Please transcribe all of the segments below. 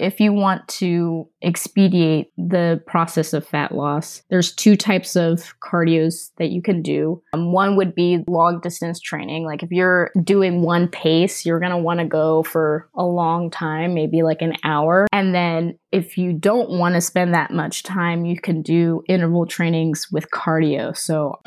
if you want to expedite the process of fat loss, there's two types of cardios that you can do. Um, one would be long distance training. Like if you're doing one pace, you're going to want to go for a long time, maybe like an hour. And then if you don't want to spend that much time, you can do interval trainings with cardio. So,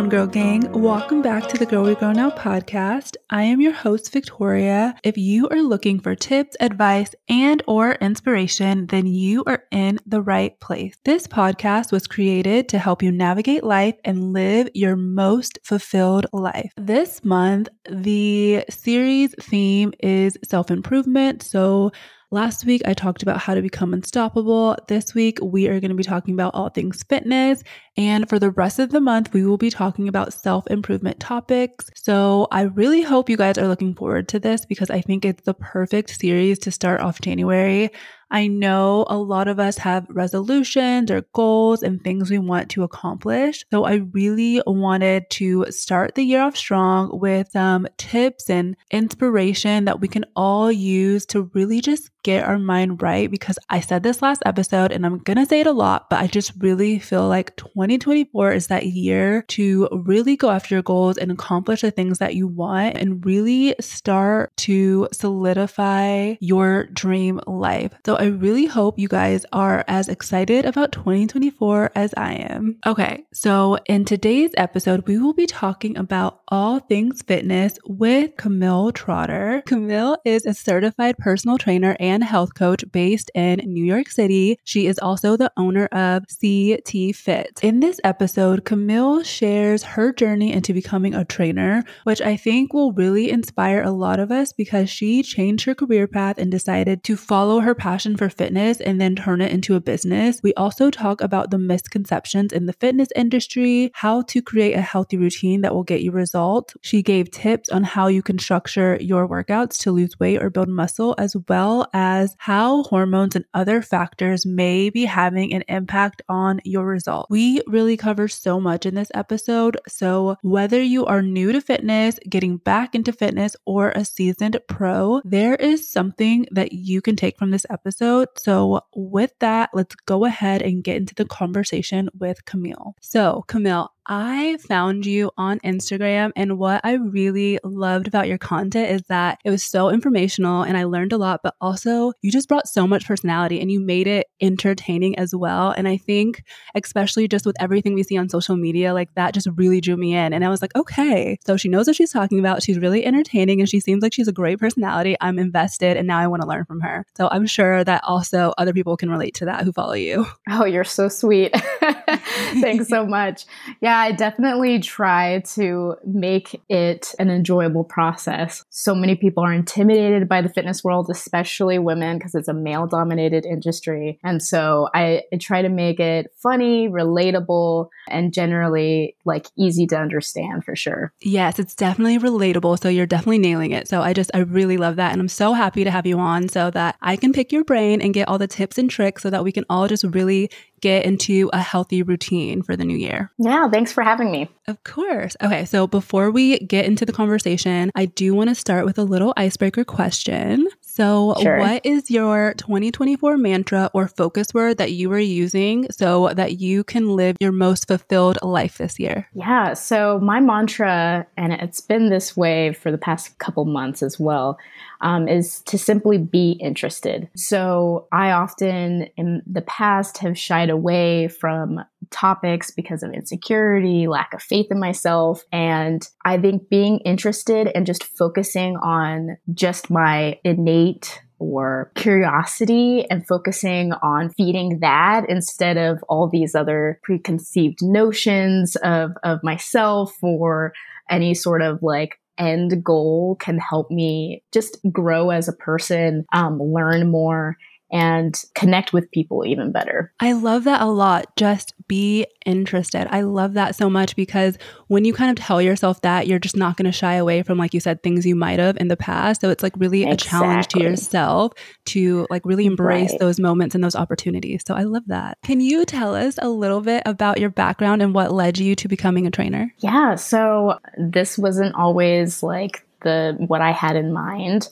Grown Girl Gang. Welcome back to the Girl We Grow Now podcast. I am your host, Victoria. If you are looking for tips, advice, and or inspiration, then you are in the right place. This podcast was created to help you navigate life and live your most fulfilled life. This month, the series theme is self-improvement. So Last week, I talked about how to become unstoppable. This week, we are going to be talking about all things fitness. And for the rest of the month, we will be talking about self improvement topics. So I really hope you guys are looking forward to this because I think it's the perfect series to start off January. I know a lot of us have resolutions or goals and things we want to accomplish. So I really wanted to start the year off strong with some tips and inspiration that we can all use to really just get our mind right. Because I said this last episode and I'm going to say it a lot, but I just really feel like 2024 is that year to really go after your goals and accomplish the things that you want and really start to solidify your dream life. So I really hope you guys are as excited about 2024 as I am. Okay, so in today's episode, we will be talking about all things fitness with Camille Trotter. Camille is a certified personal trainer and health coach based in New York City. She is also the owner of CT Fit. In this episode, Camille shares her journey into becoming a trainer, which I think will really inspire a lot of us because she changed her career path and decided to follow her passion passion for fitness and then turn it into a business. We also talk about the misconceptions in the fitness industry, how to create a healthy routine that will get you results. She gave tips on how you can structure your workouts to lose weight or build muscle, as well as how hormones and other factors may be having an impact on your results. We really cover so much in this episode. So, whether you are new to fitness, getting back into fitness, or a seasoned pro, there is something that you can take from this episode episode. So, with that, let's go ahead and get into the conversation with Camille. So, Camille, I found you on Instagram, and what I really loved about your content is that it was so informational and I learned a lot, but also you just brought so much personality and you made it entertaining as well. And I think, especially just with everything we see on social media, like that just really drew me in. And I was like, okay, so she knows what she's talking about. She's really entertaining and she seems like she's a great personality. I'm invested and now I want to learn from her. So I'm sure that also other people can relate to that who follow you. Oh, you're so sweet. Thanks so much. Yeah, I definitely try to make it an enjoyable process. So many people are intimidated by the fitness world, especially women, because it's a male dominated industry. And so I, I try to make it funny, relatable, and generally like easy to understand for sure. Yes, it's definitely relatable. So you're definitely nailing it. So I just, I really love that. And I'm so happy to have you on so that I can pick your brain and get all the tips and tricks so that we can all just really get into a healthy routine for the new year. Yeah, thanks for having me. Of course. Okay, so before we get into the conversation, I do want to start with a little icebreaker question. So, sure. what is your 2024 mantra or focus word that you are using so that you can live your most fulfilled life this year? Yeah, so my mantra, and it's been this way for the past couple months as well, um, is to simply be interested. So I often in the past have shied away from topics because of insecurity, lack of faith in myself. And I think being interested and just focusing on just my innate or curiosity and focusing on feeding that instead of all these other preconceived notions of, of myself or any sort of like end goal can help me just grow as a person, um, learn more, and connect with people even better. I love that a lot. Just be interested. I love that so much because when you kind of tell yourself that, you're just not going to shy away from, like you said, things you might have in the past. So it's like really exactly. a challenge to yourself to like really embrace right. those moments and those opportunities. So I love that. Can you tell us a little bit about your background and what led you to becoming a trainer? Yeah. So this wasn't always like the what I had in mind.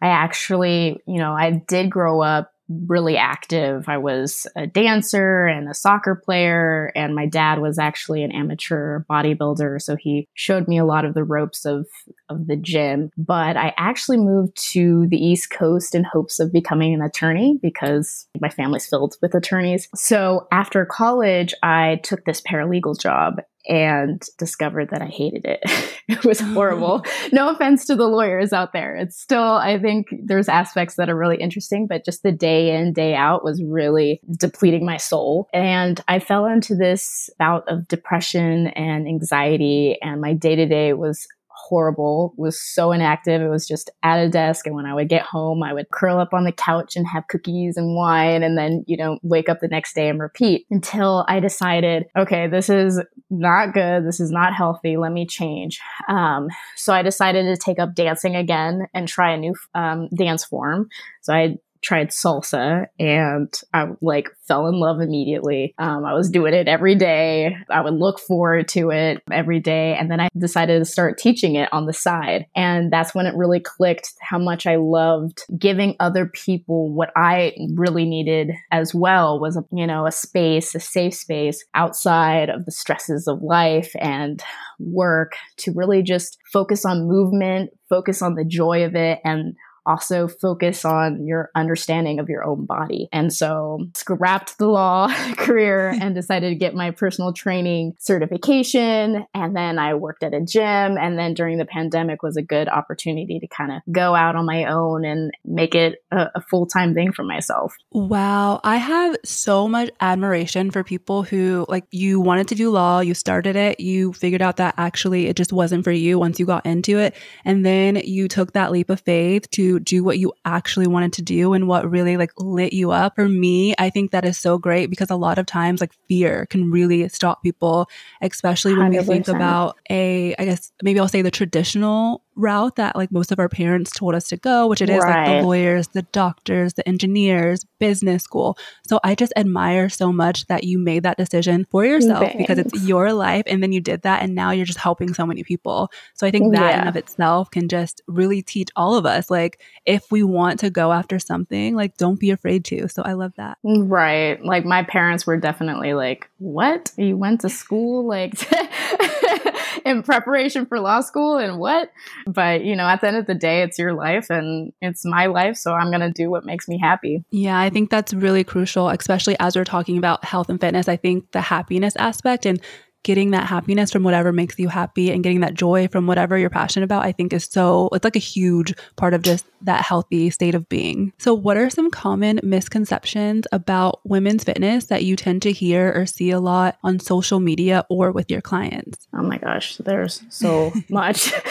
I actually, you know, I did grow up really active. I was a dancer and a soccer player, and my dad was actually an amateur bodybuilder. So he showed me a lot of the ropes of, of the gym. But I actually moved to the East Coast in hopes of becoming an attorney because my family's filled with attorneys. So after college, I took this paralegal job and discovered that I hated it. it was horrible. no offense to the lawyers out there. It's still, I think there's aspects that are really interesting, but just the day in, day out was really depleting my soul. And I fell into this bout of depression and anxiety, and my day to day was horrible, was so inactive. It was just at a desk. And when I would get home, I would curl up on the couch and have cookies and wine and then, you know, wake up the next day and repeat until I decided, okay, this is not good. This is not healthy. Let me change. Um, so I decided to take up dancing again and try a new um, dance form. So I tried salsa and I like fell in love immediately. Um, I was doing it every day. I would look forward to it every day. And then I decided to start teaching it on the side. And that's when it really clicked how much I loved giving other people what I really needed as well was, a, you know, a space, a safe space outside of the stresses of life and work to really just focus on movement, focus on the joy of it and also focus on your understanding of your own body. And so scrapped the law career and decided to get my personal training certification. And then I worked at a gym. And then during the pandemic was a good opportunity to kind of go out on my own and make it a, a full time thing for myself. Wow. I have so much admiration for people who like you wanted to do law, you started it, you figured out that actually it just wasn't for you once you got into it. And then you took that leap of faith to do what you actually wanted to do and what really like lit you up. For me, I think that is so great because a lot of times like fear can really stop people, especially when 100%. we think about a, I guess maybe I'll say the traditional route that like most of our parents told us to go, which it is right. like the lawyers, the doctors, the engineers, business school. So I just admire so much that you made that decision for yourself Thanks. because it's your life and then you did that and now you're just helping so many people. So I think that yeah. in of itself can just really teach all of us like if we want to go after something, like don't be afraid to. So I love that. Right. Like my parents were definitely like, "What? You went to school like in preparation for law school and what? But, you know, at the end of the day, it's your life and it's my life. So I'm going to do what makes me happy. Yeah, I think that's really crucial, especially as we're talking about health and fitness. I think the happiness aspect and getting that happiness from whatever makes you happy and getting that joy from whatever you're passionate about, I think is so, it's like a huge part of just that healthy state of being. So, what are some common misconceptions about women's fitness that you tend to hear or see a lot on social media or with your clients? Oh my gosh, there's so much.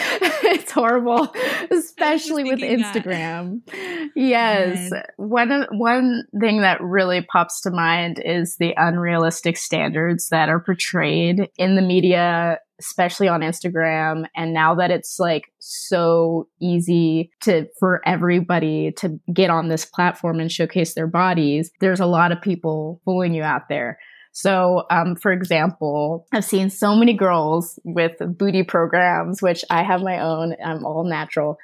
it's horrible, especially with Instagram. That. Yes. One, one thing that really pops to mind is the unrealistic standards that are portrayed in the media especially on Instagram and now that it's like so easy to for everybody to get on this platform and showcase their bodies there's a lot of people fooling you out there. So, um, for example, I've seen so many girls with booty programs, which I have my own, I'm all natural,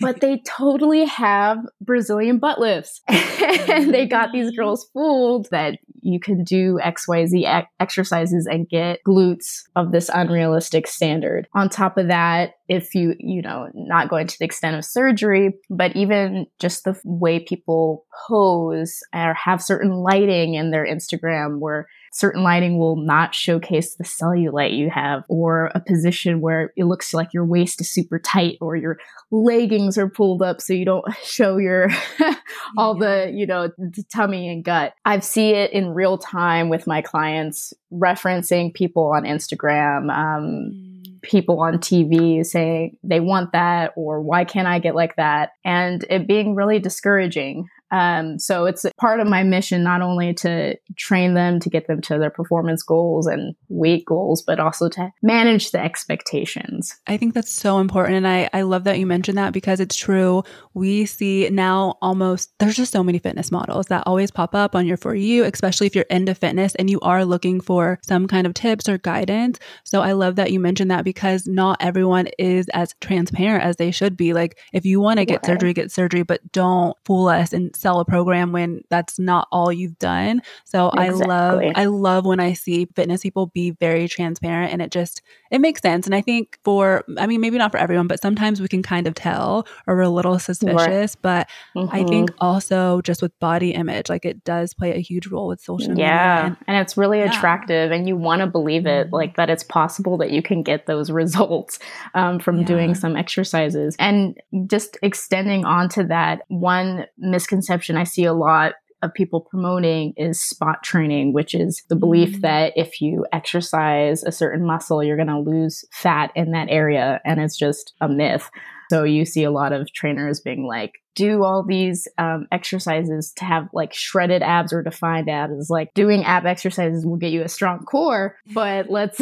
but they totally have Brazilian butt lifts. and they got these girls fooled that you can do XYZ exercises and get glutes of this unrealistic standard. On top of that, if you, you know, not going to the extent of surgery, but even just the way people pose or have certain lighting in their Instagram where certain lighting will not showcase the cellulite you have or a position where it looks like your waist is super tight or your leggings are pulled up so you don't show your all the you know the tummy and gut i've see it in real time with my clients referencing people on instagram um, mm people on TV saying they want that or why can't I get like that? And it being really discouraging. Um, so it's part of my mission not only to train them to get them to their performance goals and weight goals, but also to manage the expectations. I think that's so important. And I, I love that you mentioned that because it's true. We see now almost, there's just so many fitness models that always pop up on your For You, especially if you're into fitness and you are looking for some kind of tips or guidance. So I love that you mentioned that because not everyone is as transparent as they should be. Like if you want to get right. surgery, get surgery, but don't fool us and sell a program when that's not all you've done. So exactly. I love I love when I see fitness people be very transparent and it just it makes sense. And I think for I mean maybe not for everyone, but sometimes we can kind of tell or we're a little suspicious. Right. But mm-hmm. I think also just with body image, like it does play a huge role with social media. Yeah. And, and it's really yeah. attractive and you want to believe it, mm-hmm. like that it's possible that you can get those results um, from yeah. doing some exercises. And just extending onto that, one misconception I see a lot of people promoting is spot training, which is the belief mm-hmm. that if you exercise a certain muscle, you're going to lose fat in that area. And it's just a myth. So you see a lot of trainers being like, do all these um, exercises to have like shredded abs or defined abs. Like doing ab exercises will get you a strong core, but let's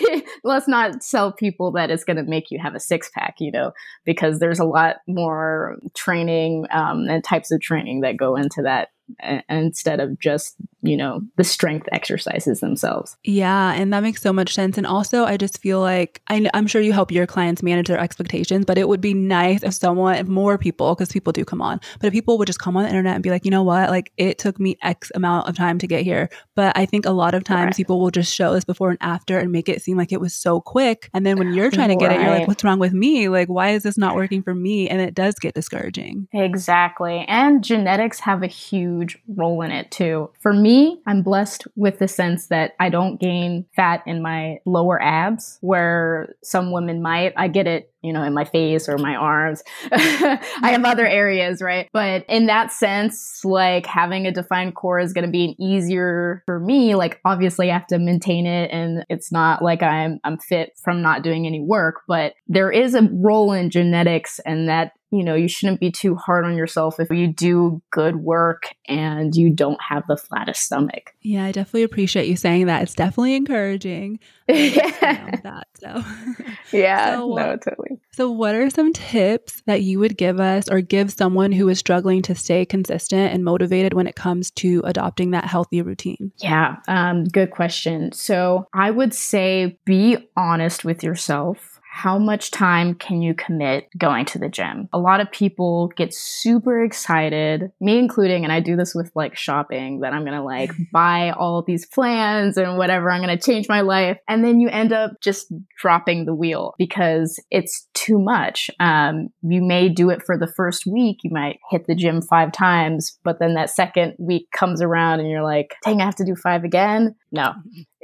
let's not tell people that it's going to make you have a six pack, you know, because there's a lot more training um, and types of training that go into that instead of just you know the strength exercises themselves. Yeah and that makes so much sense. And also i just feel like I, am sure you help your clients manage their expectations but it would be nice if someone if more people because people do come on but if people would just come on the internet and be like you know what? Like it took me x amount of time to get here. But i think a lot of times right. people will just show us before and after and make it seem like it was so quick. And then when you're trying to get right. it you're like what's wrong with me? Like why is this not working for me? And it does get discouraging. Exactly. And genetics have a huge role in it too. For me, I'm blessed with the sense that I don't gain fat in my lower abs where some women might. I get it you know, in my face or my arms. I have other areas, right? But in that sense, like having a defined core is going to be easier for me. Like obviously I have to maintain it and it's not like I'm I'm fit from not doing any work, but there is a role in genetics and that you know, you shouldn't be too hard on yourself if you do good work and you don't have the flattest stomach. Yeah, I definitely appreciate you saying that. It's definitely encouraging. yeah. That, so. Yeah, so, no, totally. So, what are some tips that you would give us or give someone who is struggling to stay consistent and motivated when it comes to adopting that healthy routine? Yeah, um, good question. So, I would say be honest with yourself how much time can you commit going to the gym? A lot of people get super excited, me including, and I do this with like shopping, that I'm gonna like buy all these plans and whatever, I'm gonna change my life. And then you end up just dropping the wheel because it's too much. Um, you may do it for the first week, you might hit the gym five times, but then that second week comes around and you're like, dang, I have to do five again. No.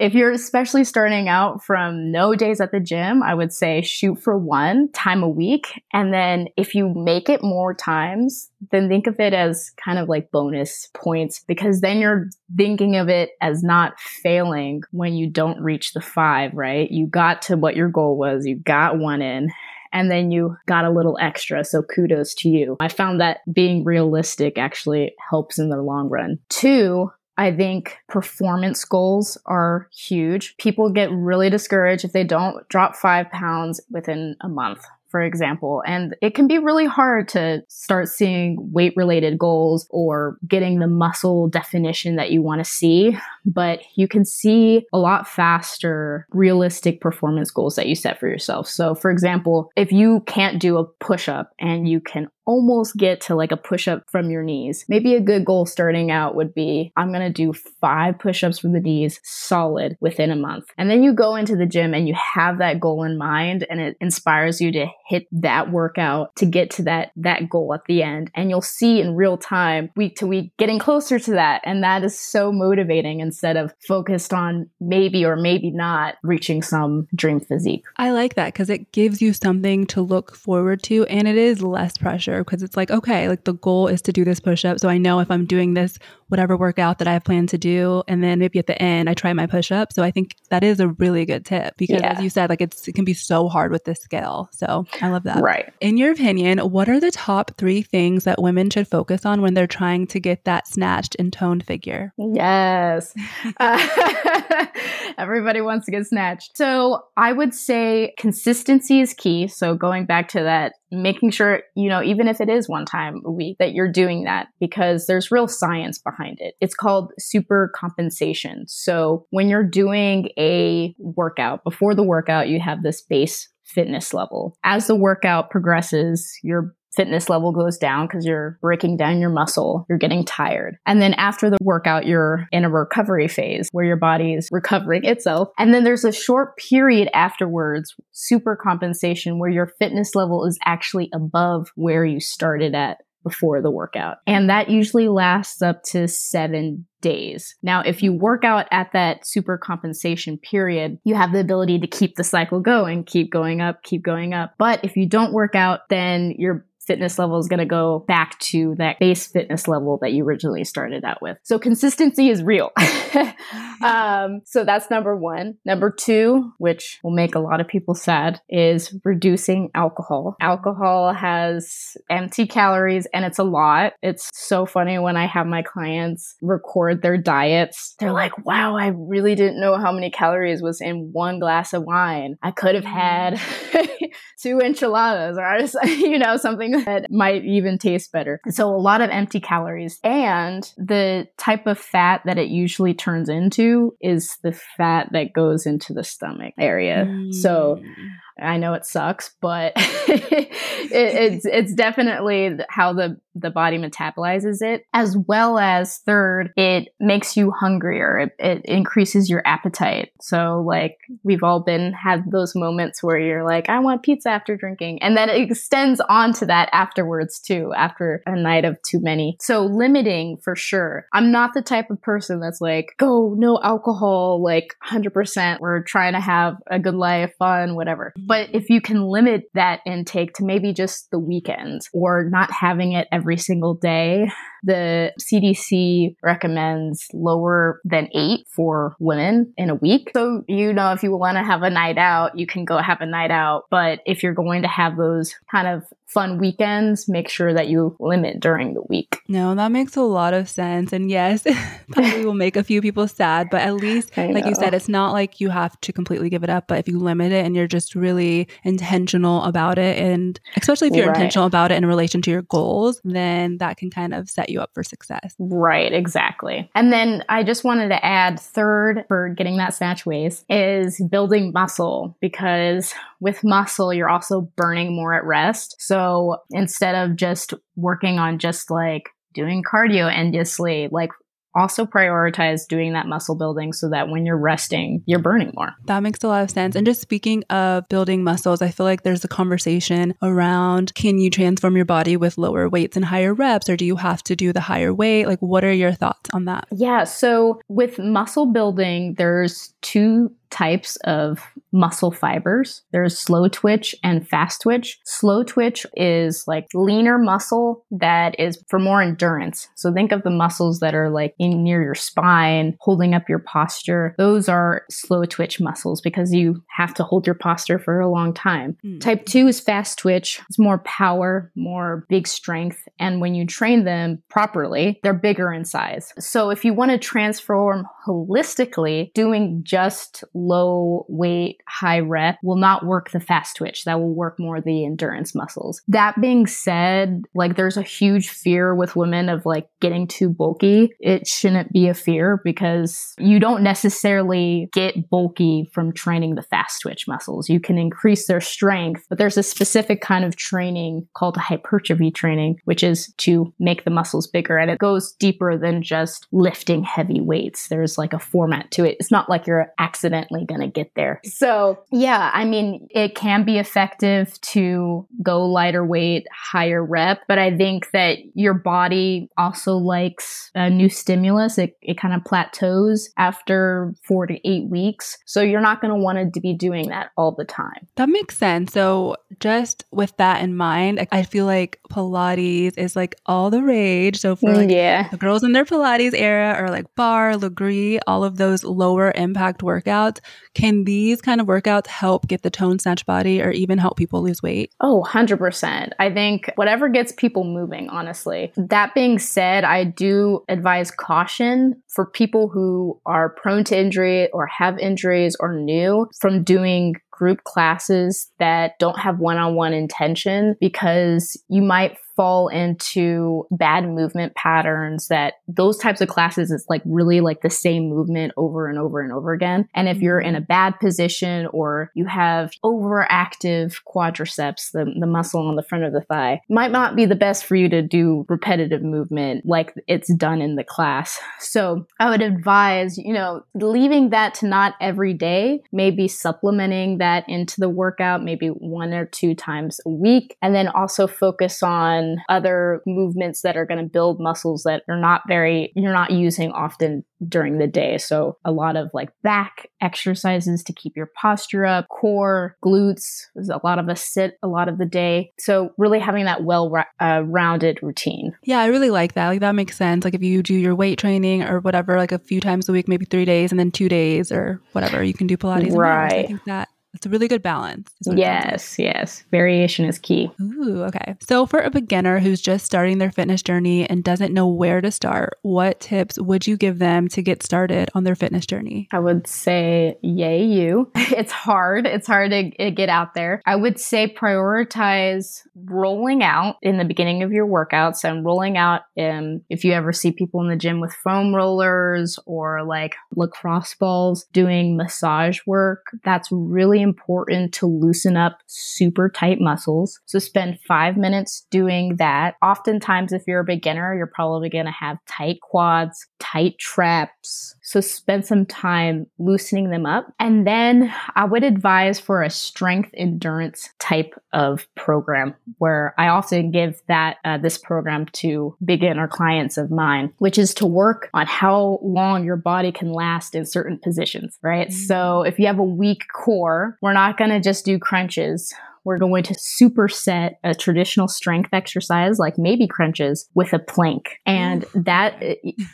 If you're especially starting out from no days at the gym, I would say shoot for one time a week. And then if you make it more times, then think of it as kind of like bonus points because then you're thinking of it as not failing when you don't reach the five, right? You got to what your goal was, you got one in and then you got a little extra. So kudos to you. I found that being realistic actually helps in the long run. Two, I think performance goals are huge. People get really discouraged if they don't drop five pounds within a month for example. And it can be really hard to start seeing weight related goals or getting the muscle definition that you want to see. But you can see a lot faster realistic performance goals that you set for yourself. So, for example, if you can't do a push up and you can almost get to like a push up from your knees. Maybe a good goal starting out would be I'm going to do five push ups from the knees solid within a month. And then you go into the gym and you have that goal in mind and it inspires you to hit that workout to get to that that goal at the end. And you'll see in real time week to week getting closer to that and that is so motivating instead of focused on maybe or maybe not reaching some dream physique. I like that cuz it gives you something to look forward to and it is less pressure because it's like, okay, like the goal is to do this push up. So I know if I'm doing this whatever workout that I have planned to do. And then maybe at the end, I try my push up. So I think that is a really good tip because, yeah. as you said, like it's, it can be so hard with this scale. So I love that. Right. In your opinion, what are the top three things that women should focus on when they're trying to get that snatched and toned figure? Yes. uh, everybody wants to get snatched. So I would say consistency is key. So going back to that making sure, you know, even if it is one time a week, that you're doing that because there's real science behind it. It's called super compensation. So when you're doing a workout, before the workout, you have this base fitness level. As the workout progresses, your fitness level goes down because you're breaking down your muscle, you're getting tired. And then after the workout, you're in a recovery phase where your body is recovering itself. And then there's a short period afterwards, super compensation, where your fitness level is actually above where you started at before the workout. And that usually lasts up to seven days. Now, if you work out at that super compensation period, you have the ability to keep the cycle going, keep going up, keep going up. But if you don't work out, then your fitness level is going to go back to that base fitness level that you originally started out with. So consistency is real. um, so that's number one. Number two, which will make a lot of people sad, is reducing alcohol. Alcohol has empty calories and it's a lot. It's so funny when I have my clients record their diets. They're like, wow, I really didn't know how many calories was in one glass of wine. I could have had two enchiladas or, you know, something that might even taste better. So a lot of empty calories. And the type of fat that it usually turns into is the fat that goes into the stomach area. Mm. So I know it sucks, but it, it's it's definitely how the the body metabolizes it, as well as third, it makes you hungrier. It, it increases your appetite. So like we've all been had those moments where you're like, I want pizza after drinking, and then it extends on to that afterwards too, after a night of too many. So limiting for sure. I'm not the type of person that's like, go no alcohol, like 100%. We're trying to have a good life, fun, whatever. But if you can limit that intake to maybe just the weekends or not having it every single day, the CDC recommends lower than eight for women in a week. So, you know, if you want to have a night out, you can go have a night out. But if you're going to have those kind of fun weekends, make sure that you limit during the week. No, that makes a lot of sense. And yes, probably will make a few people sad, but at least, like you said, it's not like you have to completely give it up. But if you limit it and you're just really intentional about it, and especially if you're right. intentional about it in relation to your goals, then that can kind of set you up for success. Right, exactly. And then I just wanted to add third for getting that snatch waist is building muscle because with muscle, you're also burning more at rest. So instead of just working on just like doing cardio endlessly, like also prioritize doing that muscle building so that when you're resting, you're burning more. That makes a lot of sense. And just speaking of building muscles, I feel like there's a conversation around can you transform your body with lower weights and higher reps, or do you have to do the higher weight? Like, what are your thoughts on that? Yeah. So, with muscle building, there's two types of muscle fibers. There's slow twitch and fast twitch. Slow twitch is like leaner muscle that is for more endurance. So think of the muscles that are like in near your spine, holding up your posture. Those are slow twitch muscles because you have to hold your posture for a long time. Mm. Type 2 is fast twitch. It's more power, more big strength, and when you train them properly, they're bigger in size. So if you want to transform holistically, doing just low weight, high rep will not work the fast twitch. That will work more the endurance muscles. That being said, like there's a huge fear with women of like getting too bulky. It shouldn't be a fear because you don't necessarily get bulky from training the fast twitch muscles. You can increase their strength, but there's a specific kind of training called hypertrophy training, which is to make the muscles bigger. And it goes deeper than just lifting heavy weights. There's like a format to it. It's not like you're accidentally going to get there. So, yeah, I mean, it can be effective to go lighter weight, higher rep, but I think that your body also likes a new stimulus. It, it kind of plateaus after four to eight weeks. So, you're not going to want to be doing that all the time. That makes sense. So, just with that in mind, I feel like Pilates is like all the rage. So, for mm, like yeah. the girls in their Pilates era or like barre, lagree, all of those lower impact workouts, can these kind of workouts help get the tone snatch body or even help people lose weight? Oh, 100%. I think whatever gets people moving, honestly. That being said, I do advise caution for people who are prone to injury or have injuries or new from doing group classes that don't have one on one intention because you might fall into bad movement patterns that those types of classes is like really like the same movement over and over and over again. And if you're in a mm-hmm. bad position or you have overactive quadriceps, the, the muscle on the front of the thigh, might not be the best for you to do repetitive movement like it's done in the class. So I would advise, you know, leaving that to not every day, maybe supplementing that into the workout, maybe one or two times a week, and then also focus on other movements that are going to build muscles that are not very, you're not using often during the day. So a lot of like back exercises to keep your posture up, core, glutes. A lot of us sit a lot of the day. So really having that well uh, rounded routine. Yeah, I really like that. Like that makes sense. Like if you do your weight training or whatever, like a few times a week, maybe three days and then two days or whatever, you can do Pilates. Right. I think that it's a really good balance. Yes, yes. Variation is key. Ooh, okay. So, for a beginner who's just starting their fitness journey and doesn't know where to start, what tips would you give them to get started on their fitness journey? I would say, yay, you. It's hard. It's hard to get out there. I would say prioritize rolling out in the beginning of your workouts and rolling out um, if you ever see people in the gym with foam rollers or like lacrosse balls doing massage work. That's really important to loosen up super tight muscles. So spend five minutes doing that. Oftentimes, if you're a beginner, you're probably going to have tight quads, tight traps. So spend some time loosening them up. And then I would advise for a strength endurance type of program where I often give that, uh, this program to beginner clients of mine, which is to work on how long your body can last in certain positions, right? Mm-hmm. So if you have a weak core, we're not going to just do crunches. We're going to superset a traditional strength exercise like maybe crunches with a plank. And that,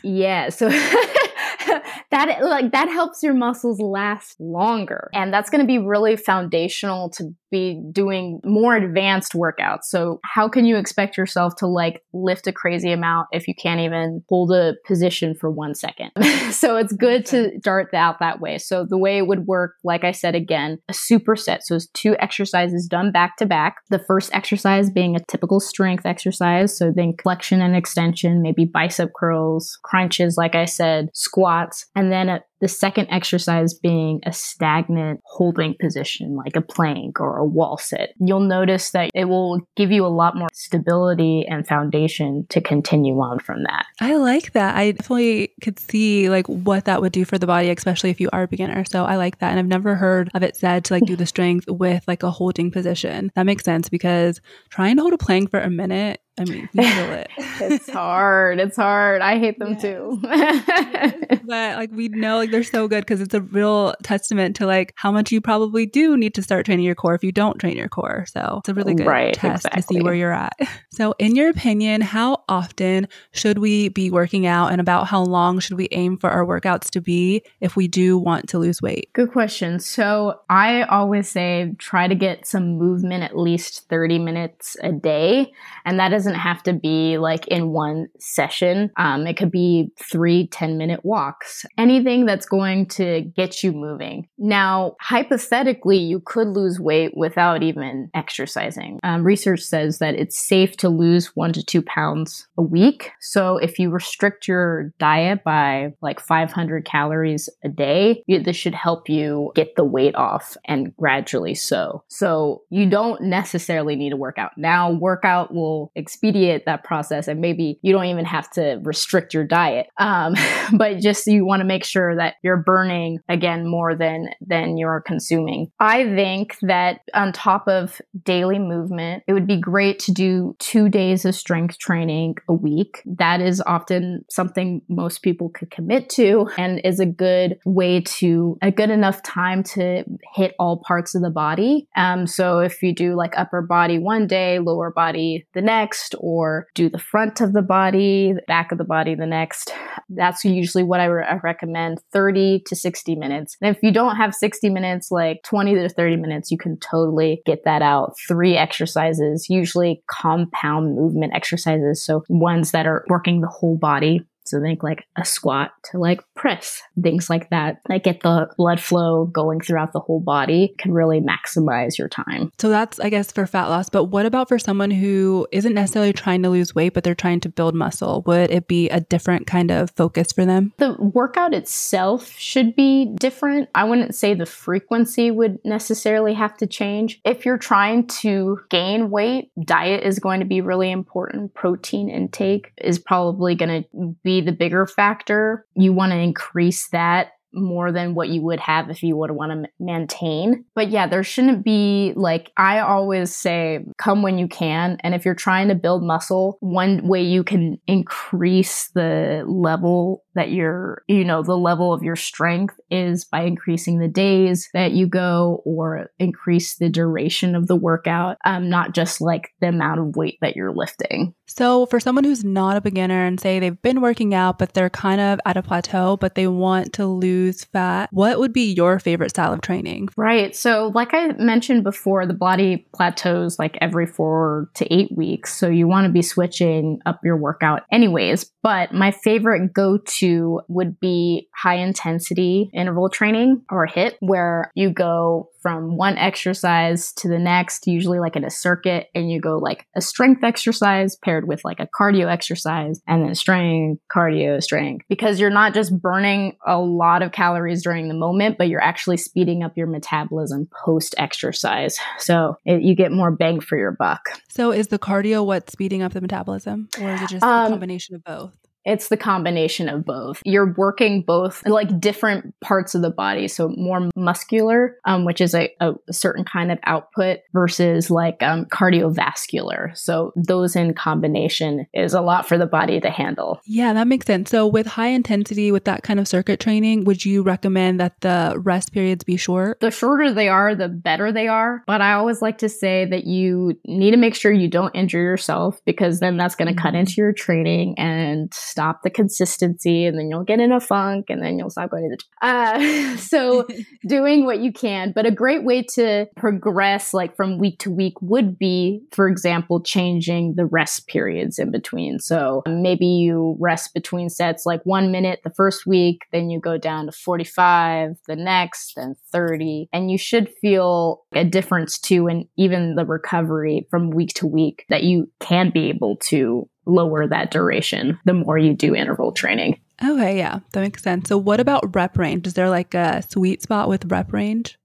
yeah, so that like that helps your muscles last longer. And that's going to be really foundational to be doing more advanced workouts. So how can you expect yourself to like lift a crazy amount if you can't even hold a position for one second? so it's good to start out that way. So the way it would work, like I said again, a superset. So it's two exercises done back to back. The first exercise being a typical strength exercise. So think flexion and extension, maybe bicep curls, crunches, like I said, squats, and then a, the second exercise being a stagnant holding position, like a plank or a wall sit. You'll notice that it will give you a lot more stability and foundation to continue on from that. I like that. I definitely could see like what that would do for the body, especially if you are a beginner. So I like that. And I've never heard of it said to like do the strength with like a holding position. That makes sense because trying to hold a plank for a minute I mean, you feel it. it's hard. It's hard. I hate them yes. too. but like we know like they're so good because it's a real testament to like how much you probably do need to start training your core if you don't train your core. So it's a really good right, test exactly. to see where you're at. So in your opinion, how often should we be working out and about how long should we aim for our workouts to be if we do want to lose weight? Good question. So I always say try to get some movement at least 30 minutes a day. And that is doesn't have to be like in one session. Um, it could be three 10 minute walks, anything that's going to get you moving. Now, hypothetically, you could lose weight without even exercising. Um, research says that it's safe to lose one to two pounds a week. So if you restrict your diet by like 500 calories a day, this should help you get the weight off and gradually so. So you don't necessarily need to work out. Now, workout will expedite that process and maybe you don't even have to restrict your diet. Um, but just you want to make sure that you're burning again more than than you're consuming. I think that on top of daily movement, it would be great to do 2 days of strength training a week. That is often something most people could commit to and is a good way to a good enough time to hit all parts of the body. Um, so if you do like upper body one day, lower body the next, or do the front of the body, the back of the body the next, that's usually what I, re- I recommend 30 to 60 minutes. And if you don't have 60 minutes, like 20 to 30 minutes, you can totally get that out. Three exercises, usually compound movement exercises. So ones that are working the whole body so think like a squat to like press, things like that that get the blood flow going throughout the whole body can really maximize your time. So that's, I guess, for fat loss. But what about for someone who isn't necessarily trying to lose weight, but they're trying to build muscle? Would it be a different kind of focus for them? The workout itself should be different. I wouldn't say the frequency would necessarily have to change. If you're trying to gain weight, diet is going to be really important. Protein intake is probably going to be the bigger factor. You want to increase that more than what you would have if you would want to maintain. But yeah, there shouldn't be like, I always say, come when you can. And if you're trying to build muscle, one way you can increase the level that you're, you know, the level of your strength is by increasing the days that you go or increase the duration of the workout, um, not just like the amount of weight that you're lifting. So, for someone who's not a beginner and say they've been working out, but they're kind of at a plateau, but they want to lose fat, what would be your favorite style of training? Right. So, like I mentioned before, the body plateaus like every four to eight weeks. So, you want to be switching up your workout anyways. But my favorite go to would be high intensity interval training or HIIT, where you go from one exercise to the next, usually like in a circuit, and you go like a strength exercise paired with like a cardio exercise and then strength, cardio, strength, because you're not just burning a lot of calories during the moment, but you're actually speeding up your metabolism post exercise. So it, you get more bang for your buck. So is the cardio what's speeding up the metabolism, or is it just um, a combination of both? It's the combination of both. You're working both like different parts of the body. So more muscular, um, which is a, a, certain kind of output versus like um, cardiovascular. So those in combination is a lot for the body to handle. Yeah, that makes sense. So with high intensity, with that kind of circuit training, would you recommend that the rest periods be short? The shorter they are, the better they are. But I always like to say that you need to make sure you don't injure yourself because then that's going to cut mm-hmm. into your training and stop the consistency and then you'll get in a funk and then you'll stop going to the uh, so doing what you can. But a great way to progress like from week to week would be for example changing the rest periods in between. So maybe you rest between sets like one minute the first week then you go down to 45 the next then 30 and you should feel a difference too in even the recovery from week to week that you can be able to lower that duration the more you do interval training. Okay, yeah, that makes sense. So, what about rep range? Is there like a sweet spot with rep range?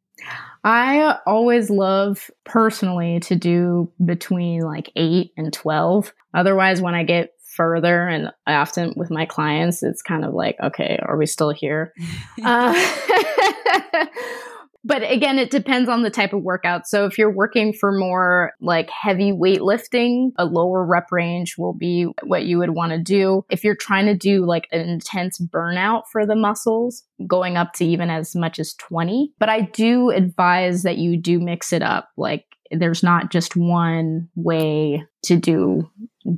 I always love personally to do between like 8 and 12. Otherwise, when I get further and often with my clients, it's kind of like, okay, are we still here? uh, but again, it depends on the type of workout. So if you're working for more like heavy weightlifting, a lower rep range will be what you would want to do. If you're trying to do like an intense burnout for the muscles, going up to even as much as 20. But I do advise that you do mix it up. Like there's not just one way to do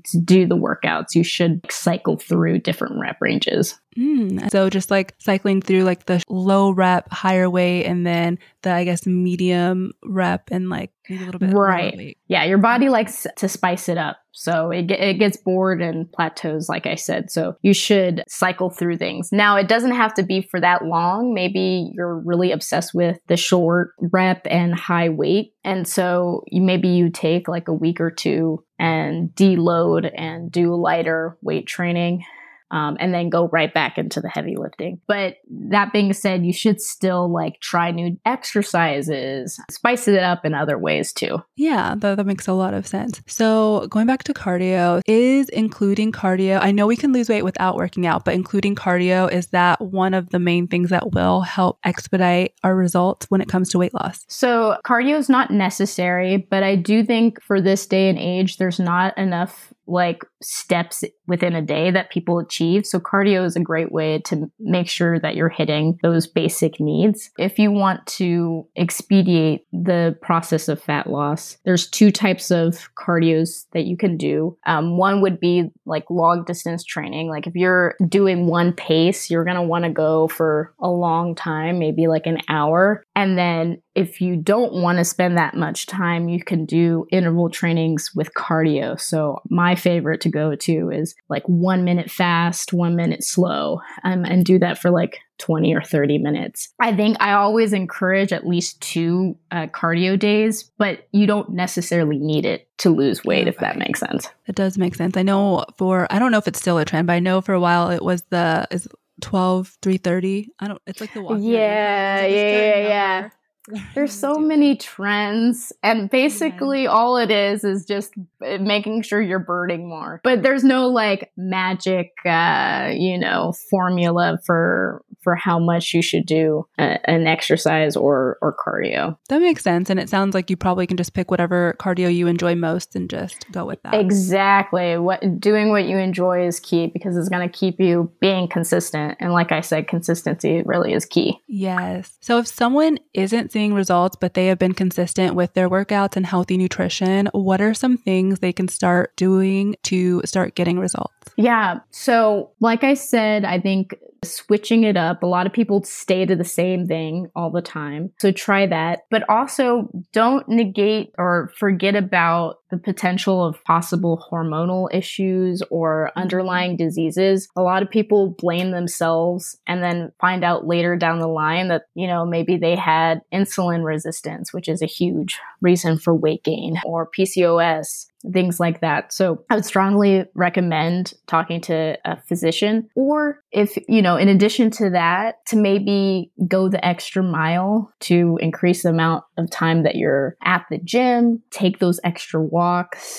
to do the workouts. You should cycle through different rep ranges. Mm, so just like cycling through like the low rep, higher weight, and then the I guess medium rep and like a little bit right. Yeah, your body likes to spice it up. So it, it gets bored and plateaus, like I said. So you should cycle through things. Now, it doesn't have to be for that long. Maybe you're really obsessed with the short rep and high weight. And so you, maybe you take like a week or two and deload and do lighter weight training um, and then go right back into the heavy lifting. But that being said, you should still like try new exercises, spice it up in other ways too. Yeah, that, that makes a lot of sense. So going back to cardio, is including cardio, I know we can lose weight without working out, but including cardio, is that one of the main things that will help expedite our results when it comes to weight loss? So cardio is not necessary, but I do think for this day and age, there's not enough like steps within a day that people achieve. So cardio is a great way to make sure that you're hitting those basic needs. If you want to expedite the process of fat loss, there's two types of cardios that you can do. Um, one would be like long distance training. Like if you're doing one pace, you're going to want to go for a long time, maybe like an hour. And then if you don't want to spend that much time, you can do interval trainings with cardio. So my favorite to go to is like one minute fast, one minute slow, um, and do that for like 20 or 30 minutes. I think I always encourage at least two uh, cardio days, but you don't necessarily need it to lose weight, okay. if that makes sense. It does make sense. I know for, I don't know if it's still a trend, but I know for a while it was the, is 12, 330. I don't, it's like the walk. Yeah, yeah, yeah, yeah. There's so many trends, and basically yeah. all it is is just making sure you're burning more. But there's no like magic, uh, you know, formula for for how much you should do a, an exercise or or cardio. That makes sense, and it sounds like you probably can just pick whatever cardio you enjoy most and just go with that. Exactly. What doing what you enjoy is key because it's going to keep you being consistent. And like I said, consistency really is key. Yes. So if someone isn't seeing results, but they have been consistent with their workouts and healthy nutrition, what are some things they can start doing to start getting results? Yeah. So, like I said, I think switching it up. A lot of people stay to the same thing all the time. So try that. But also don't negate or forget about the potential of possible hormonal issues or underlying diseases. A lot of people blame themselves and then find out later down the line that, you know, maybe they had insulin resistance, which is a huge reason for weight gain, or PCOS things like that. So I would strongly recommend talking to a physician or if, you know, in addition to that, to maybe go the extra mile to increase the amount of time that you're at the gym, take those extra walks,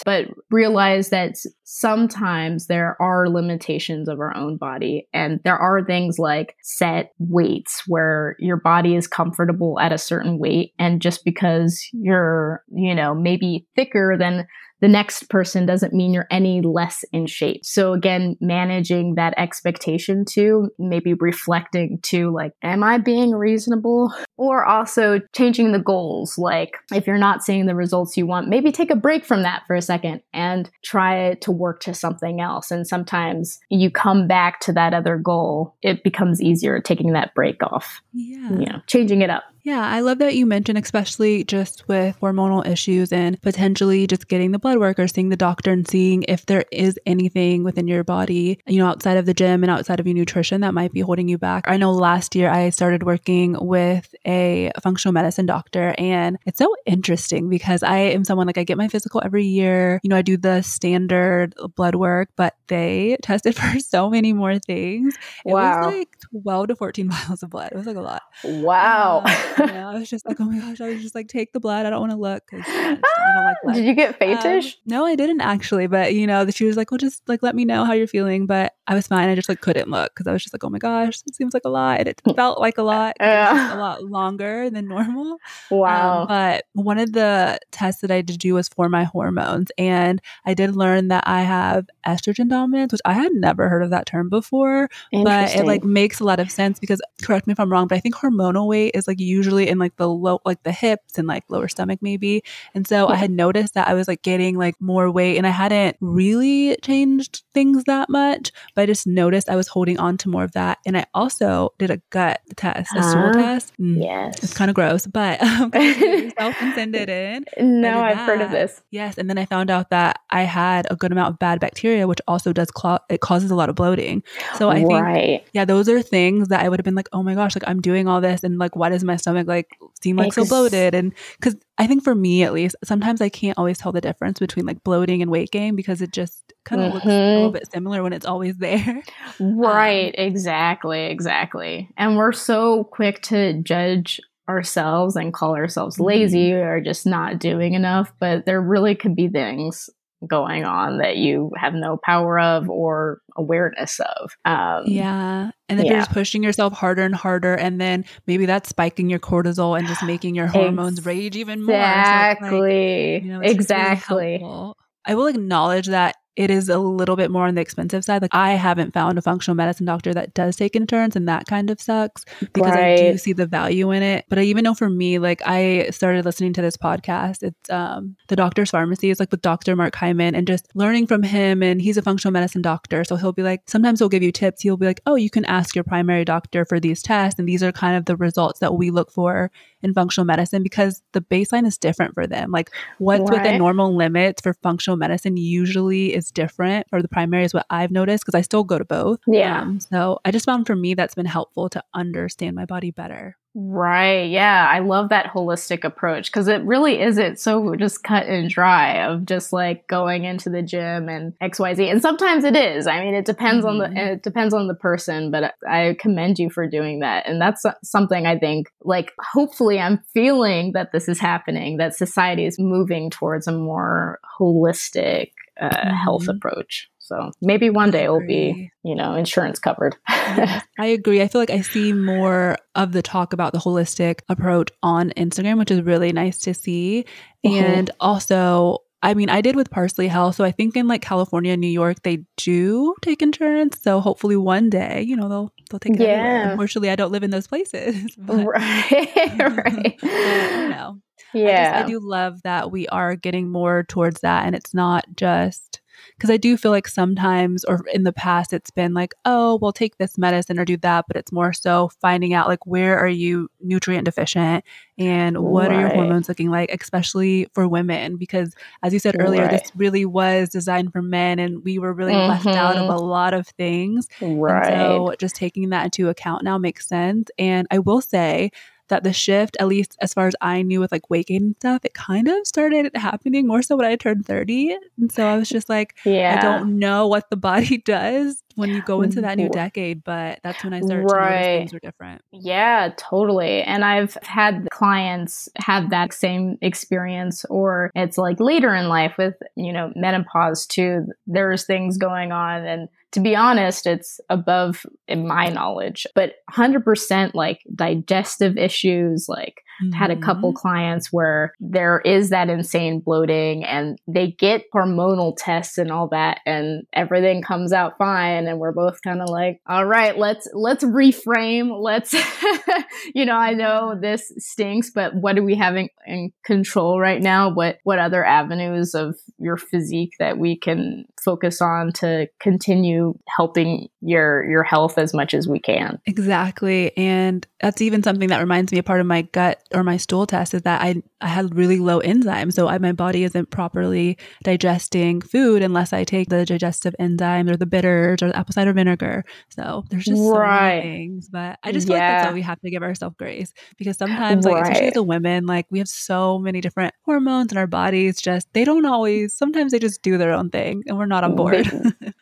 but realize that sometimes there are limitations of our own body and there are things like set weights where your body is comfortable at a certain weight and just because you're, you know, maybe thicker than the next person doesn't mean you're any less in shape. So again, managing that expectation to maybe reflecting to like, am I being reasonable? Or also changing the goals. Like if you're not seeing the results you want, maybe take a break from that for a second and try to work to something else. And sometimes you come back to that other goal, it becomes easier taking that break off. Yeah. You know, changing it up. Yeah, I love that you mentioned, especially just with hormonal issues and potentially just getting the blood work or seeing the doctor and seeing if there is anything within your body, you know, outside of the gym and outside of your nutrition that might be holding you back. I know last year I started working with a functional medicine doctor, and it's so interesting because I am someone like I get my physical every year. You know, I do the standard blood work, but they tested for so many more things. It wow. was like 12 to 14 vials of blood. It was like a lot. Wow. Um, yeah, I was just like, oh my gosh, I was just like, take the blood. I don't want to look. I don't like blood. Did you get faintish? Um, no, I didn't actually. But you know, she was like, well, just like let me know how you're feeling. But I was fine. I just like couldn't look because I was just like, oh my gosh, it seems like a lot. And it felt like a lot. a lot longer than normal. Wow. Um, but one of the tests that I did do was for my hormones, and I did learn that I have estrogen dominance, which I had never heard of that term before. But it like makes a lot of sense because correct me if I'm wrong, but I think hormonal weight is like usually in like the low, like the hips and like lower stomach maybe. And so yeah. I had noticed that I was like getting like more weight and I hadn't really changed things that much, but I just noticed I was holding on to more of that. And I also did a gut test, a stool test. Mm, yes. It's kind of gross, but um, yourself and send it in. No, I've that. heard of this. Yes. And then I found out that I had a good amount of bad bacteria, which also does, clo- it causes a lot of bloating. So I right. think, yeah, those are things that I would have been like, oh my gosh, like I'm doing all this and like, why does my stomach like seem like so bloated and because i think for me at least sometimes i can't always tell the difference between like bloating and weight gain because it just kind of mm-hmm. looks a little mm-hmm. bit similar when it's always there right um, exactly exactly and we're so quick to judge ourselves and call ourselves lazy mm-hmm. or just not doing enough but there really could be things going on that you have no power of or awareness of. Um, yeah. And then yeah. you're just pushing yourself harder and harder. And then maybe that's spiking your cortisol and just making your hormones Ex- rage even more. Exactly. So like, you know, exactly. Really I will acknowledge that it is a little bit more on the expensive side. Like I haven't found a functional medicine doctor that does take insurance and that kind of sucks because right. I do see the value in it. But I even know for me, like I started listening to this podcast. It's um the Doctor's Farmacy is like with Dr. Mark Hyman and just learning from him and he's a functional medicine doctor. So he'll be like, sometimes he'll give you tips. He'll be like, oh, you can ask your primary doctor for these tests. And these are kind of the results that we look for in functional medicine because the baseline is different for them. Like what's right. within normal limits for functional medicine usually is different, for the primary is what I've noticed because I still go to both. Yeah. Um, so I just found for me that's been helpful to understand my body better. Right. Yeah. I love that holistic approach because it really isn't so just cut and dry of just like going into the gym and XYZ. And sometimes it is. I mean, it depends mm-hmm. on the, mm-hmm. it depends on the person, but I commend you for doing that. And that's something I think like hopefully I'm feeling that this is happening, that society is moving towards a more holistic uh, mm-hmm. health approach. So maybe one day it'll be, you know, insurance covered. yeah, I agree. I feel like I see more of the talk about the holistic approach on Instagram, which is really nice to see. Mm-hmm. And also, I mean, I did with Parsley Health. So I think in like California, New York, they do take insurance. So hopefully one day, you know, they'll they'll take it yeah. Everywhere. Unfortunately, I don't live in those places. But, right. right. you know. Yeah. I, just, I do love that we are getting more towards that and it's not just because I do feel like sometimes, or in the past, it's been like, oh, we'll take this medicine or do that, but it's more so finding out like where are you nutrient deficient and what right. are your hormones looking like, especially for women, because as you said earlier, right. this really was designed for men, and we were really mm-hmm. left out of a mm-hmm. lot of things. Right. And so just taking that into account now makes sense. And I will say that the shift, at least as far as I knew with like weight gain and stuff, it kind of started happening more so when I turned 30. And so I was just like, yeah. I don't know what the body does when you go into that new mm-hmm. decade, but that's when I started right. to notice things were different. Yeah, totally. And I've had clients have that same experience, or it's like later in life with, you know, menopause too. There's things going on and to be honest, it's above in my knowledge, but 100% like digestive issues, like mm-hmm. had a couple mm-hmm. clients where there is that insane bloating and they get hormonal tests and all that and everything comes out fine and we're both kind of like, all right, let's let's reframe. Let's you know, I know this stinks, but what do we have in, in control right now? What what other avenues of your physique that we can focus on to continue helping your your health as much as we can. Exactly. And that's even something that reminds me a part of my gut or my stool test is that I I had really low enzymes. So I, my body isn't properly digesting food unless I take the digestive enzymes or the bitters or the apple cider vinegar. So there's just right. so many things. But I just feel yeah. like that's why we have to give ourselves grace because sometimes, like, especially as a women, like we have so many different hormones in our bodies. Just they don't always. Sometimes they just do their own thing, and we're not on board.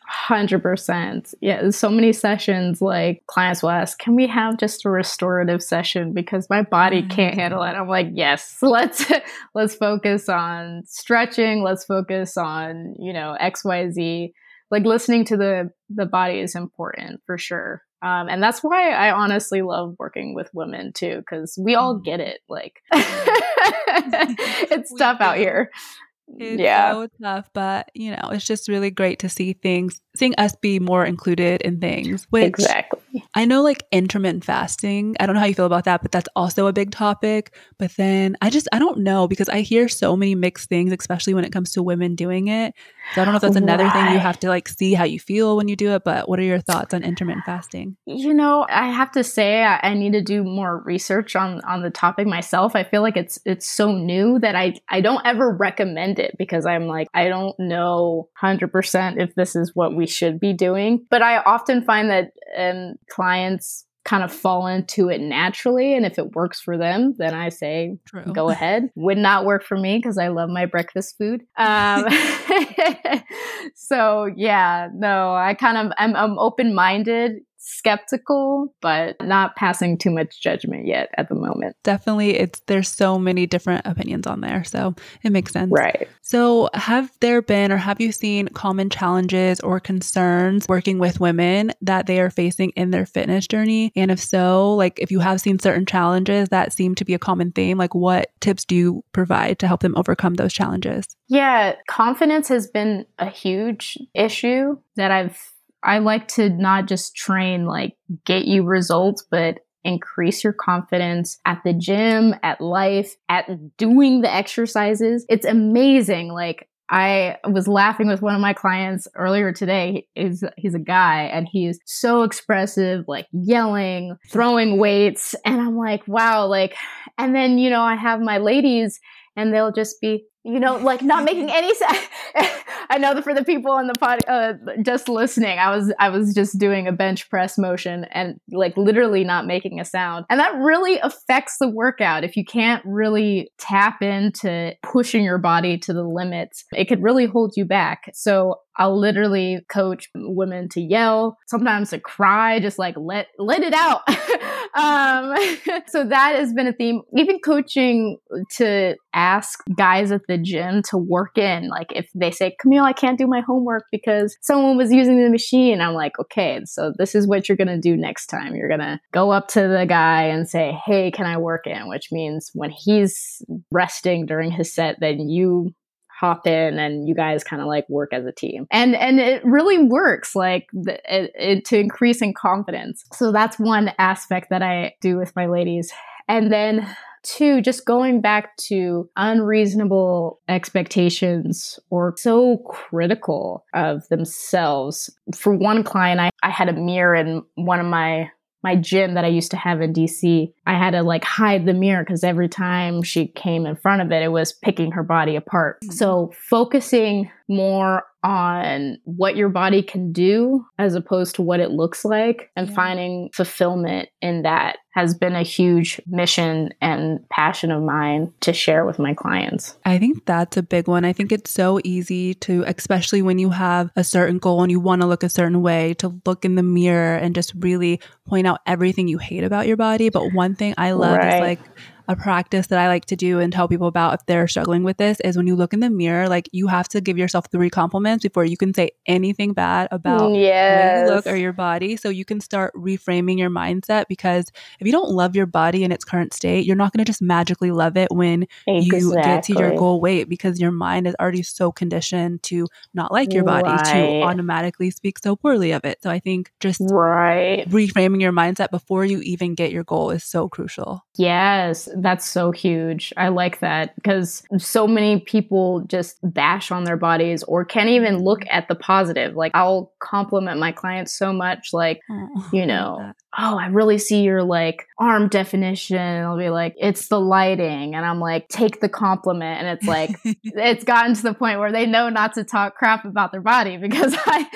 Hundred percent. Yeah, so many sessions. Like clients will ask, "Can we have just a restorative session?" Because my body mm-hmm. can't handle it. I'm like, "Yes, let's let's focus on stretching. Let's focus on you know X, Y, Z. Like listening to the the body is important for sure. Um, and that's why I honestly love working with women too, because we all mm. get it. Like, it's tough out here. It's yeah. so tough, but you know, it's just really great to see things, seeing us be more included in things. Which exactly. I know, like intermittent fasting. I don't know how you feel about that, but that's also a big topic. But then I just, I don't know because I hear so many mixed things, especially when it comes to women doing it. So I don't know if that's another right. thing you have to like see how you feel when you do it. But what are your thoughts on intermittent fasting? You know, I have to say I, I need to do more research on on the topic myself. I feel like it's it's so new that I I don't ever recommend it because I'm like I don't know hundred percent if this is what we should be doing. But I often find that um, clients kind of fall into it naturally. And if it works for them, then I say, True. go ahead. Would not work for me because I love my breakfast food. Um, so yeah, no, I kind of, I'm, I'm open minded skeptical, but not passing too much judgment yet at the moment. Definitely, it's there's so many different opinions on there, so it makes sense. Right. So, have there been or have you seen common challenges or concerns working with women that they are facing in their fitness journey? And if so, like if you have seen certain challenges that seem to be a common theme, like what tips do you provide to help them overcome those challenges? Yeah, confidence has been a huge issue that I've I like to not just train like get you results, but increase your confidence at the gym, at life, at doing the exercises. It's amazing. Like I was laughing with one of my clients earlier today. He's, he's a guy and he's so expressive, like yelling, throwing weights. And I'm like, wow, like, and then, you know, I have my ladies and they'll just be, you know, like not making any sense. I know that for the people on the pod, uh, just listening, I was I was just doing a bench press motion and like literally not making a sound, and that really affects the workout. If you can't really tap into pushing your body to the limits, it could really hold you back. So I'll literally coach women to yell, sometimes to cry, just like let let it out. um, so that has been a theme. Even coaching to ask guys at the gym to work in, like if they say, "Camille, I can't do my homework because someone was using the machine," I'm like, "Okay, so this is what you're gonna do next time. You're gonna go up to the guy and say, "Hey, can I work in?" Which means when he's resting during his set, then you hop in and you guys kind of like work as a team. And and it really works like the, it, it, to increasing confidence. So that's one aspect that i do with my ladies. And then two just going back to unreasonable expectations or so critical of themselves. For one client i, I had a mirror in one of my my gym that I used to have in DC, I had to like hide the mirror because every time she came in front of it, it was picking her body apart. Mm-hmm. So focusing more on what your body can do as opposed to what it looks like and yeah. finding fulfillment in that has been a huge mission and passion of mine to share with my clients. I think that's a big one. I think it's so easy to, especially when you have a certain goal and you want to look a certain way, to look in the mirror and just really point out everything you hate about your body. But one thing I love right. is like, a practice that I like to do and tell people about if they're struggling with this is when you look in the mirror, like you have to give yourself three compliments before you can say anything bad about yes. you look or your body. So you can start reframing your mindset because if you don't love your body in its current state, you're not going to just magically love it when exactly. you get to your goal weight because your mind is already so conditioned to not like your body right. to automatically speak so poorly of it. So I think just right. reframing your mindset before you even get your goal is so crucial. Yes, that's so huge. I like that because so many people just bash on their bodies or can't even look at the positive. Like, I'll compliment my clients so much, like, oh, you know, oh, I really see your like arm definition. I'll be like, it's the lighting. And I'm like, take the compliment. And it's like, it's gotten to the point where they know not to talk crap about their body because I,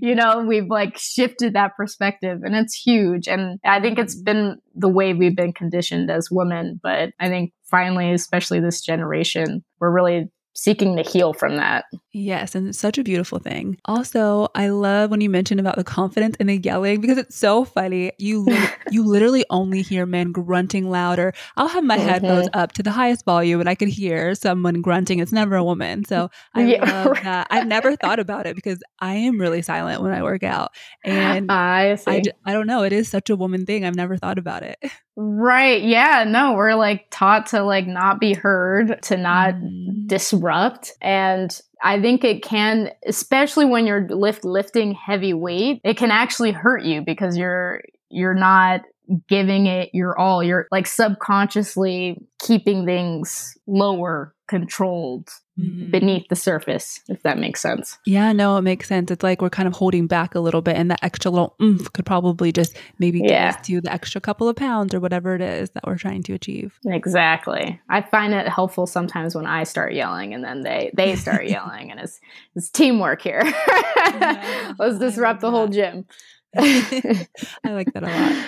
you know, we've like shifted that perspective and it's huge. And I think it's mm-hmm. been the way we've been conditioned as women. But I think finally, especially this generation, we're really seeking to heal from that. Yes, and it's such a beautiful thing. Also, I love when you mention about the confidence and the yelling because it's so funny. You you literally only hear men grunting louder. I'll have my mm-hmm. headphones up to the highest volume and I could hear someone grunting. It's never a woman. So I yeah, love right. that. I've never thought about it because I am really silent when I work out. And I, I, I don't know. It is such a woman thing. I've never thought about it. Right. Yeah. No, we're like taught to like not be heard, to not mm. disrupt. And I think it can, especially when you're lift lifting heavy weight, it can actually hurt you because you're you're not giving it your all. You're like subconsciously keeping things lower, controlled, mm-hmm. beneath the surface, if that makes sense. Yeah, no, it makes sense. It's like we're kind of holding back a little bit, and that extra little oomph could probably just maybe get yeah. us to the extra couple of pounds or whatever it is that we're trying to achieve. Exactly. I find it helpful sometimes when I start yelling and then they they start yelling, and it's it's teamwork here. yeah, Let's disrupt the whole gym. I like that a lot.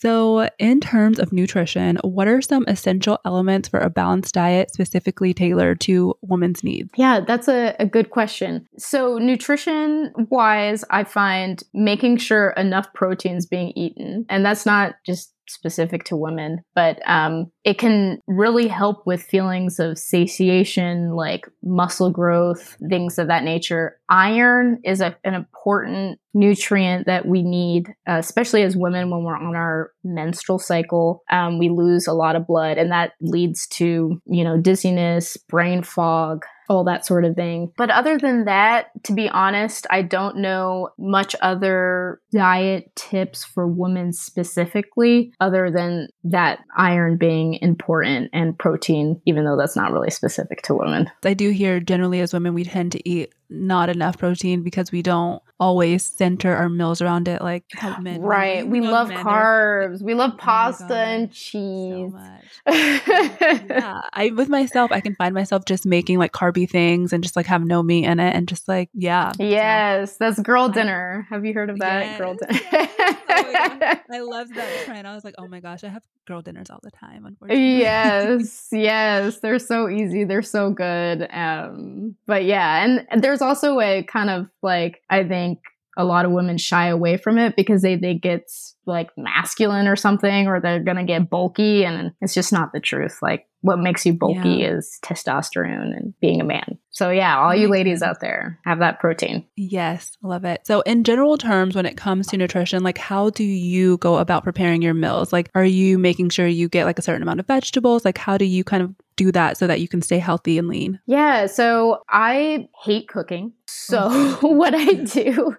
So, in terms of nutrition, what are some essential elements for a balanced diet specifically tailored to women's needs? Yeah, that's a, a good question. So, nutrition wise, I find making sure enough protein is being eaten, and that's not just specific to women, but um, it can really help with feelings of satiation, like muscle growth, things of that nature. Iron is a, an important nutrient that we need, uh, especially as women when we're on our menstrual cycle. Um, we lose a lot of blood, and that leads to, you know, dizziness, brain fog, all that sort of thing. But other than that, to be honest, I don't know much other diet tips for women specifically, other than that iron being important and protein, even though that's not really specific to women. I do hear generally as women, we tend to eat not enough protein because we don't always center our meals around it like men. Right. We, we love, love carbs. We love oh pasta oh and cheese. so yeah. I with myself i can find myself just making like carby things and just like have no meat in it and just like yeah yes. So, that's girl dinner. Have you heard of that? Yes, girl dinner oh i love that trend. I was like oh my gosh i have girl dinners all the time unfortunately. Yes. Yes. They're so easy. They're so good. Um but yeah and there's also a kind of like i think a lot of women shy away from it because they think it's like masculine or something or they're gonna get bulky and it's just not the truth. Like what makes you bulky yeah. is testosterone and being a man. So yeah all you ladies out there have that protein. Yes love it. So in general terms when it comes to nutrition like how do you go about preparing your meals? Like are you making sure you get like a certain amount of vegetables? Like how do you kind of do that so that you can stay healthy and lean? Yeah, so I hate cooking. So what I do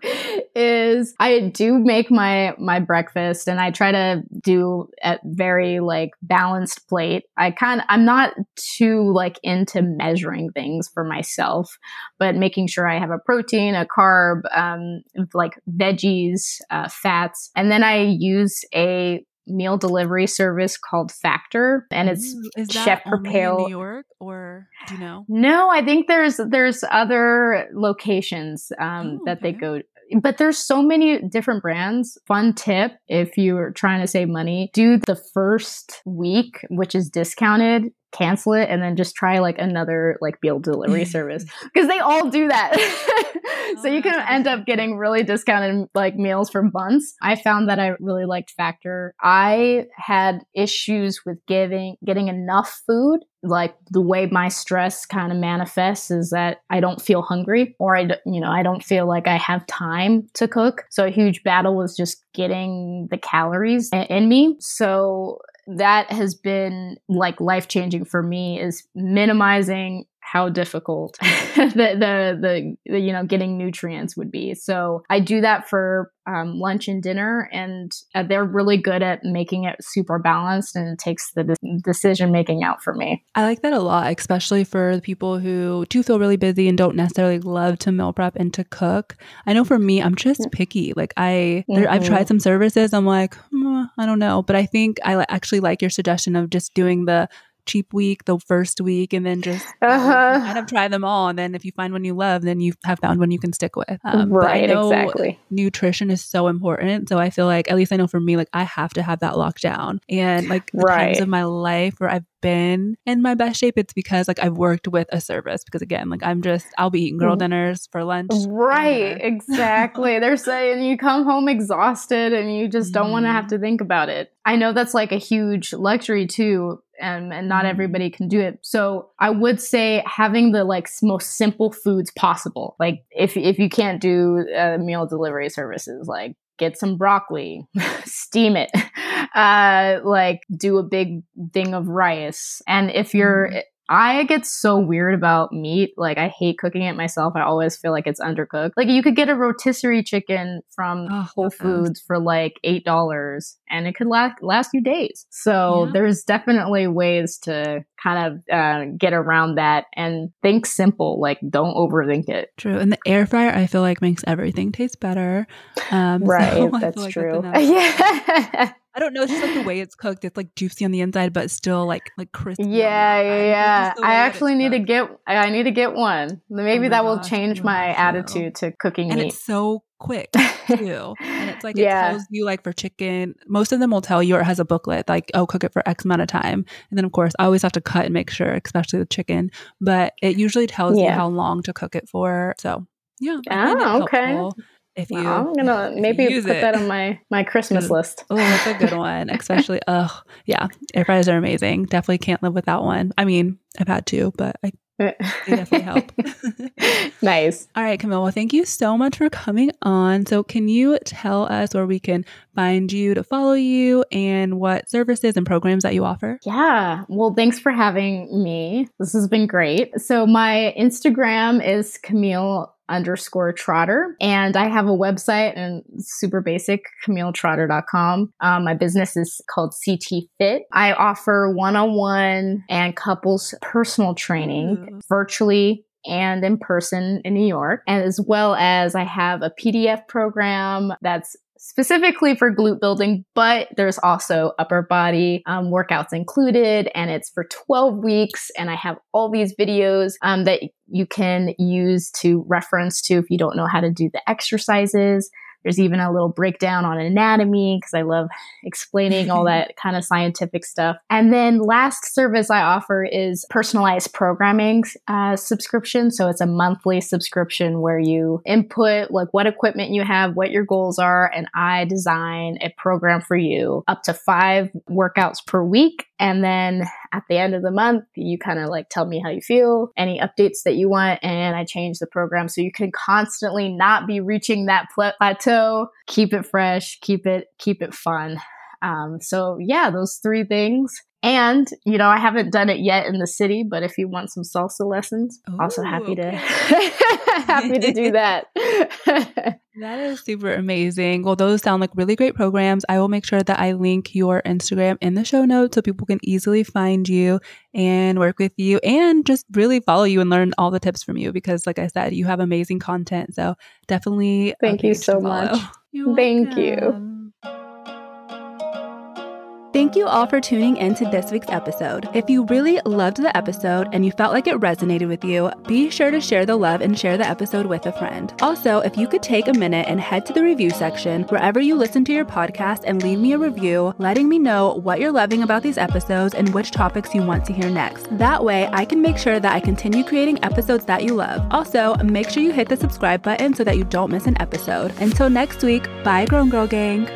is I do make my my breakfast and I try to do a very like balanced plate. I kind I'm not too like into measuring things for myself, but making sure I have a protein, a carb, um, like veggies, uh, fats, and then I use a meal delivery service called Factor, and it's Is chef prepared. New York, or do you know? No, I think there's there's other locations um, oh, that they go. But there's so many different brands. Fun tip if you're trying to save money, do the first week, which is discounted, cancel it and then just try like another like meal delivery service because they all do that. So you can end up oh. getting really discounted like meals for months. I found that i really liked factor. I had issues with giving getting enough food. Like the way my stress kind of manifests is that I don't feel hungry or I you know I don't feel like I have time to cook. So a huge battle was just getting the calories in me. So that has been like life changing for me is minimizing how difficult the, the, the the you know getting nutrients would be. So I do that for um, lunch and dinner, and uh, they're really good at making it super balanced, and it takes the de- decision making out for me. I like that a lot, especially for the people who do feel really busy and don't necessarily love to meal prep and to cook. I know for me, I'm just mm. picky. Like I, mm-hmm. I've tried some services. I'm like, mm, I don't know, but I think I actually like your suggestion of just doing the cheap week, the first week, and then just uh-huh. kind of try them all. And then if you find one you love, then you have found one you can stick with. Um, right, exactly. Nutrition is so important. So I feel like, at least I know for me, like I have to have that locked down. And like the right. times of my life where I've been in my best shape, it's because like I've worked with a service. Because again, like I'm just, I'll be eating girl mm-hmm. dinners for lunch. Right, exactly. They're saying you come home exhausted and you just don't mm. want to have to think about it. I know that's like a huge luxury too and, and not mm-hmm. everybody can do it. So I would say having the like most simple foods possible. Like if if you can't do uh, meal delivery services, like get some broccoli, steam it, uh, like do a big thing of rice. And if you're mm. I get so weird about meat. Like I hate cooking it myself. I always feel like it's undercooked. Like you could get a rotisserie chicken from oh, Whole Foods for like eight dollars, and it could last last you days. So yeah. there's definitely ways to kind of uh, get around that and think simple. Like don't overthink it. True. And the air fryer, I feel like makes everything taste better. Um, right. So that's like true. That's yeah. I don't know. It's just like the way it's cooked. It's like juicy on the inside, but still like like crispy. Yeah, yeah, yeah. I actually need cooked. to get. I need to get one. Oh Maybe oh that gosh, will change my attitude to cooking and meat. it's so quick too. and it's like yeah. it tells you like for chicken, most of them will tell you or it has a booklet like, oh, cook it for X amount of time. And then of course I always have to cut and make sure, especially the chicken. But it usually tells yeah. you how long to cook it for. So yeah. Oh, okay. If you, well, I'm gonna maybe put it. that on my my Christmas mm. list. Oh, that's a good one. Especially, oh yeah, air fryers are amazing. Definitely can't live without one. I mean, I've had two, but I they definitely help. nice. All right, Camille. Well, thank you so much for coming on. So, can you tell us where we can find you to follow you and what services and programs that you offer? Yeah. Well, thanks for having me. This has been great. So, my Instagram is Camille underscore trotter. And I have a website and super basic, camilletrotter.com. Um, my business is called CT Fit. I offer one on one and couples personal training mm. virtually and in person in New York, and as well as I have a PDF program that's specifically for glute building, but there's also upper body um, workouts included, and it's for 12 weeks. And I have all these videos um, that you can use to reference to if you don't know how to do the exercises. There's even a little breakdown on anatomy because I love explaining all that kind of scientific stuff. And then last service I offer is personalized programming uh, subscription. So it's a monthly subscription where you input like what equipment you have, what your goals are, and I design a program for you up to five workouts per week. And then at the end of the month, you kind of like tell me how you feel, any updates that you want, and I change the program so you can constantly not be reaching that plateau. Keep it fresh, keep it keep it fun. Um, so yeah, those three things. And, you know, I haven't done it yet in the city, but if you want some salsa lessons, Ooh, also happy okay. to happy to do that. that is super amazing. Well, those sound like really great programs. I will make sure that I link your Instagram in the show notes so people can easily find you and work with you and just really follow you and learn all the tips from you because like I said, you have amazing content. So definitely Thank um, you so much. Thank you. Thank you all for tuning in to this week's episode. If you really loved the episode and you felt like it resonated with you, be sure to share the love and share the episode with a friend. Also, if you could take a minute and head to the review section wherever you listen to your podcast and leave me a review, letting me know what you're loving about these episodes and which topics you want to hear next. That way, I can make sure that I continue creating episodes that you love. Also, make sure you hit the subscribe button so that you don't miss an episode. Until next week, bye, Grown Girl Gang.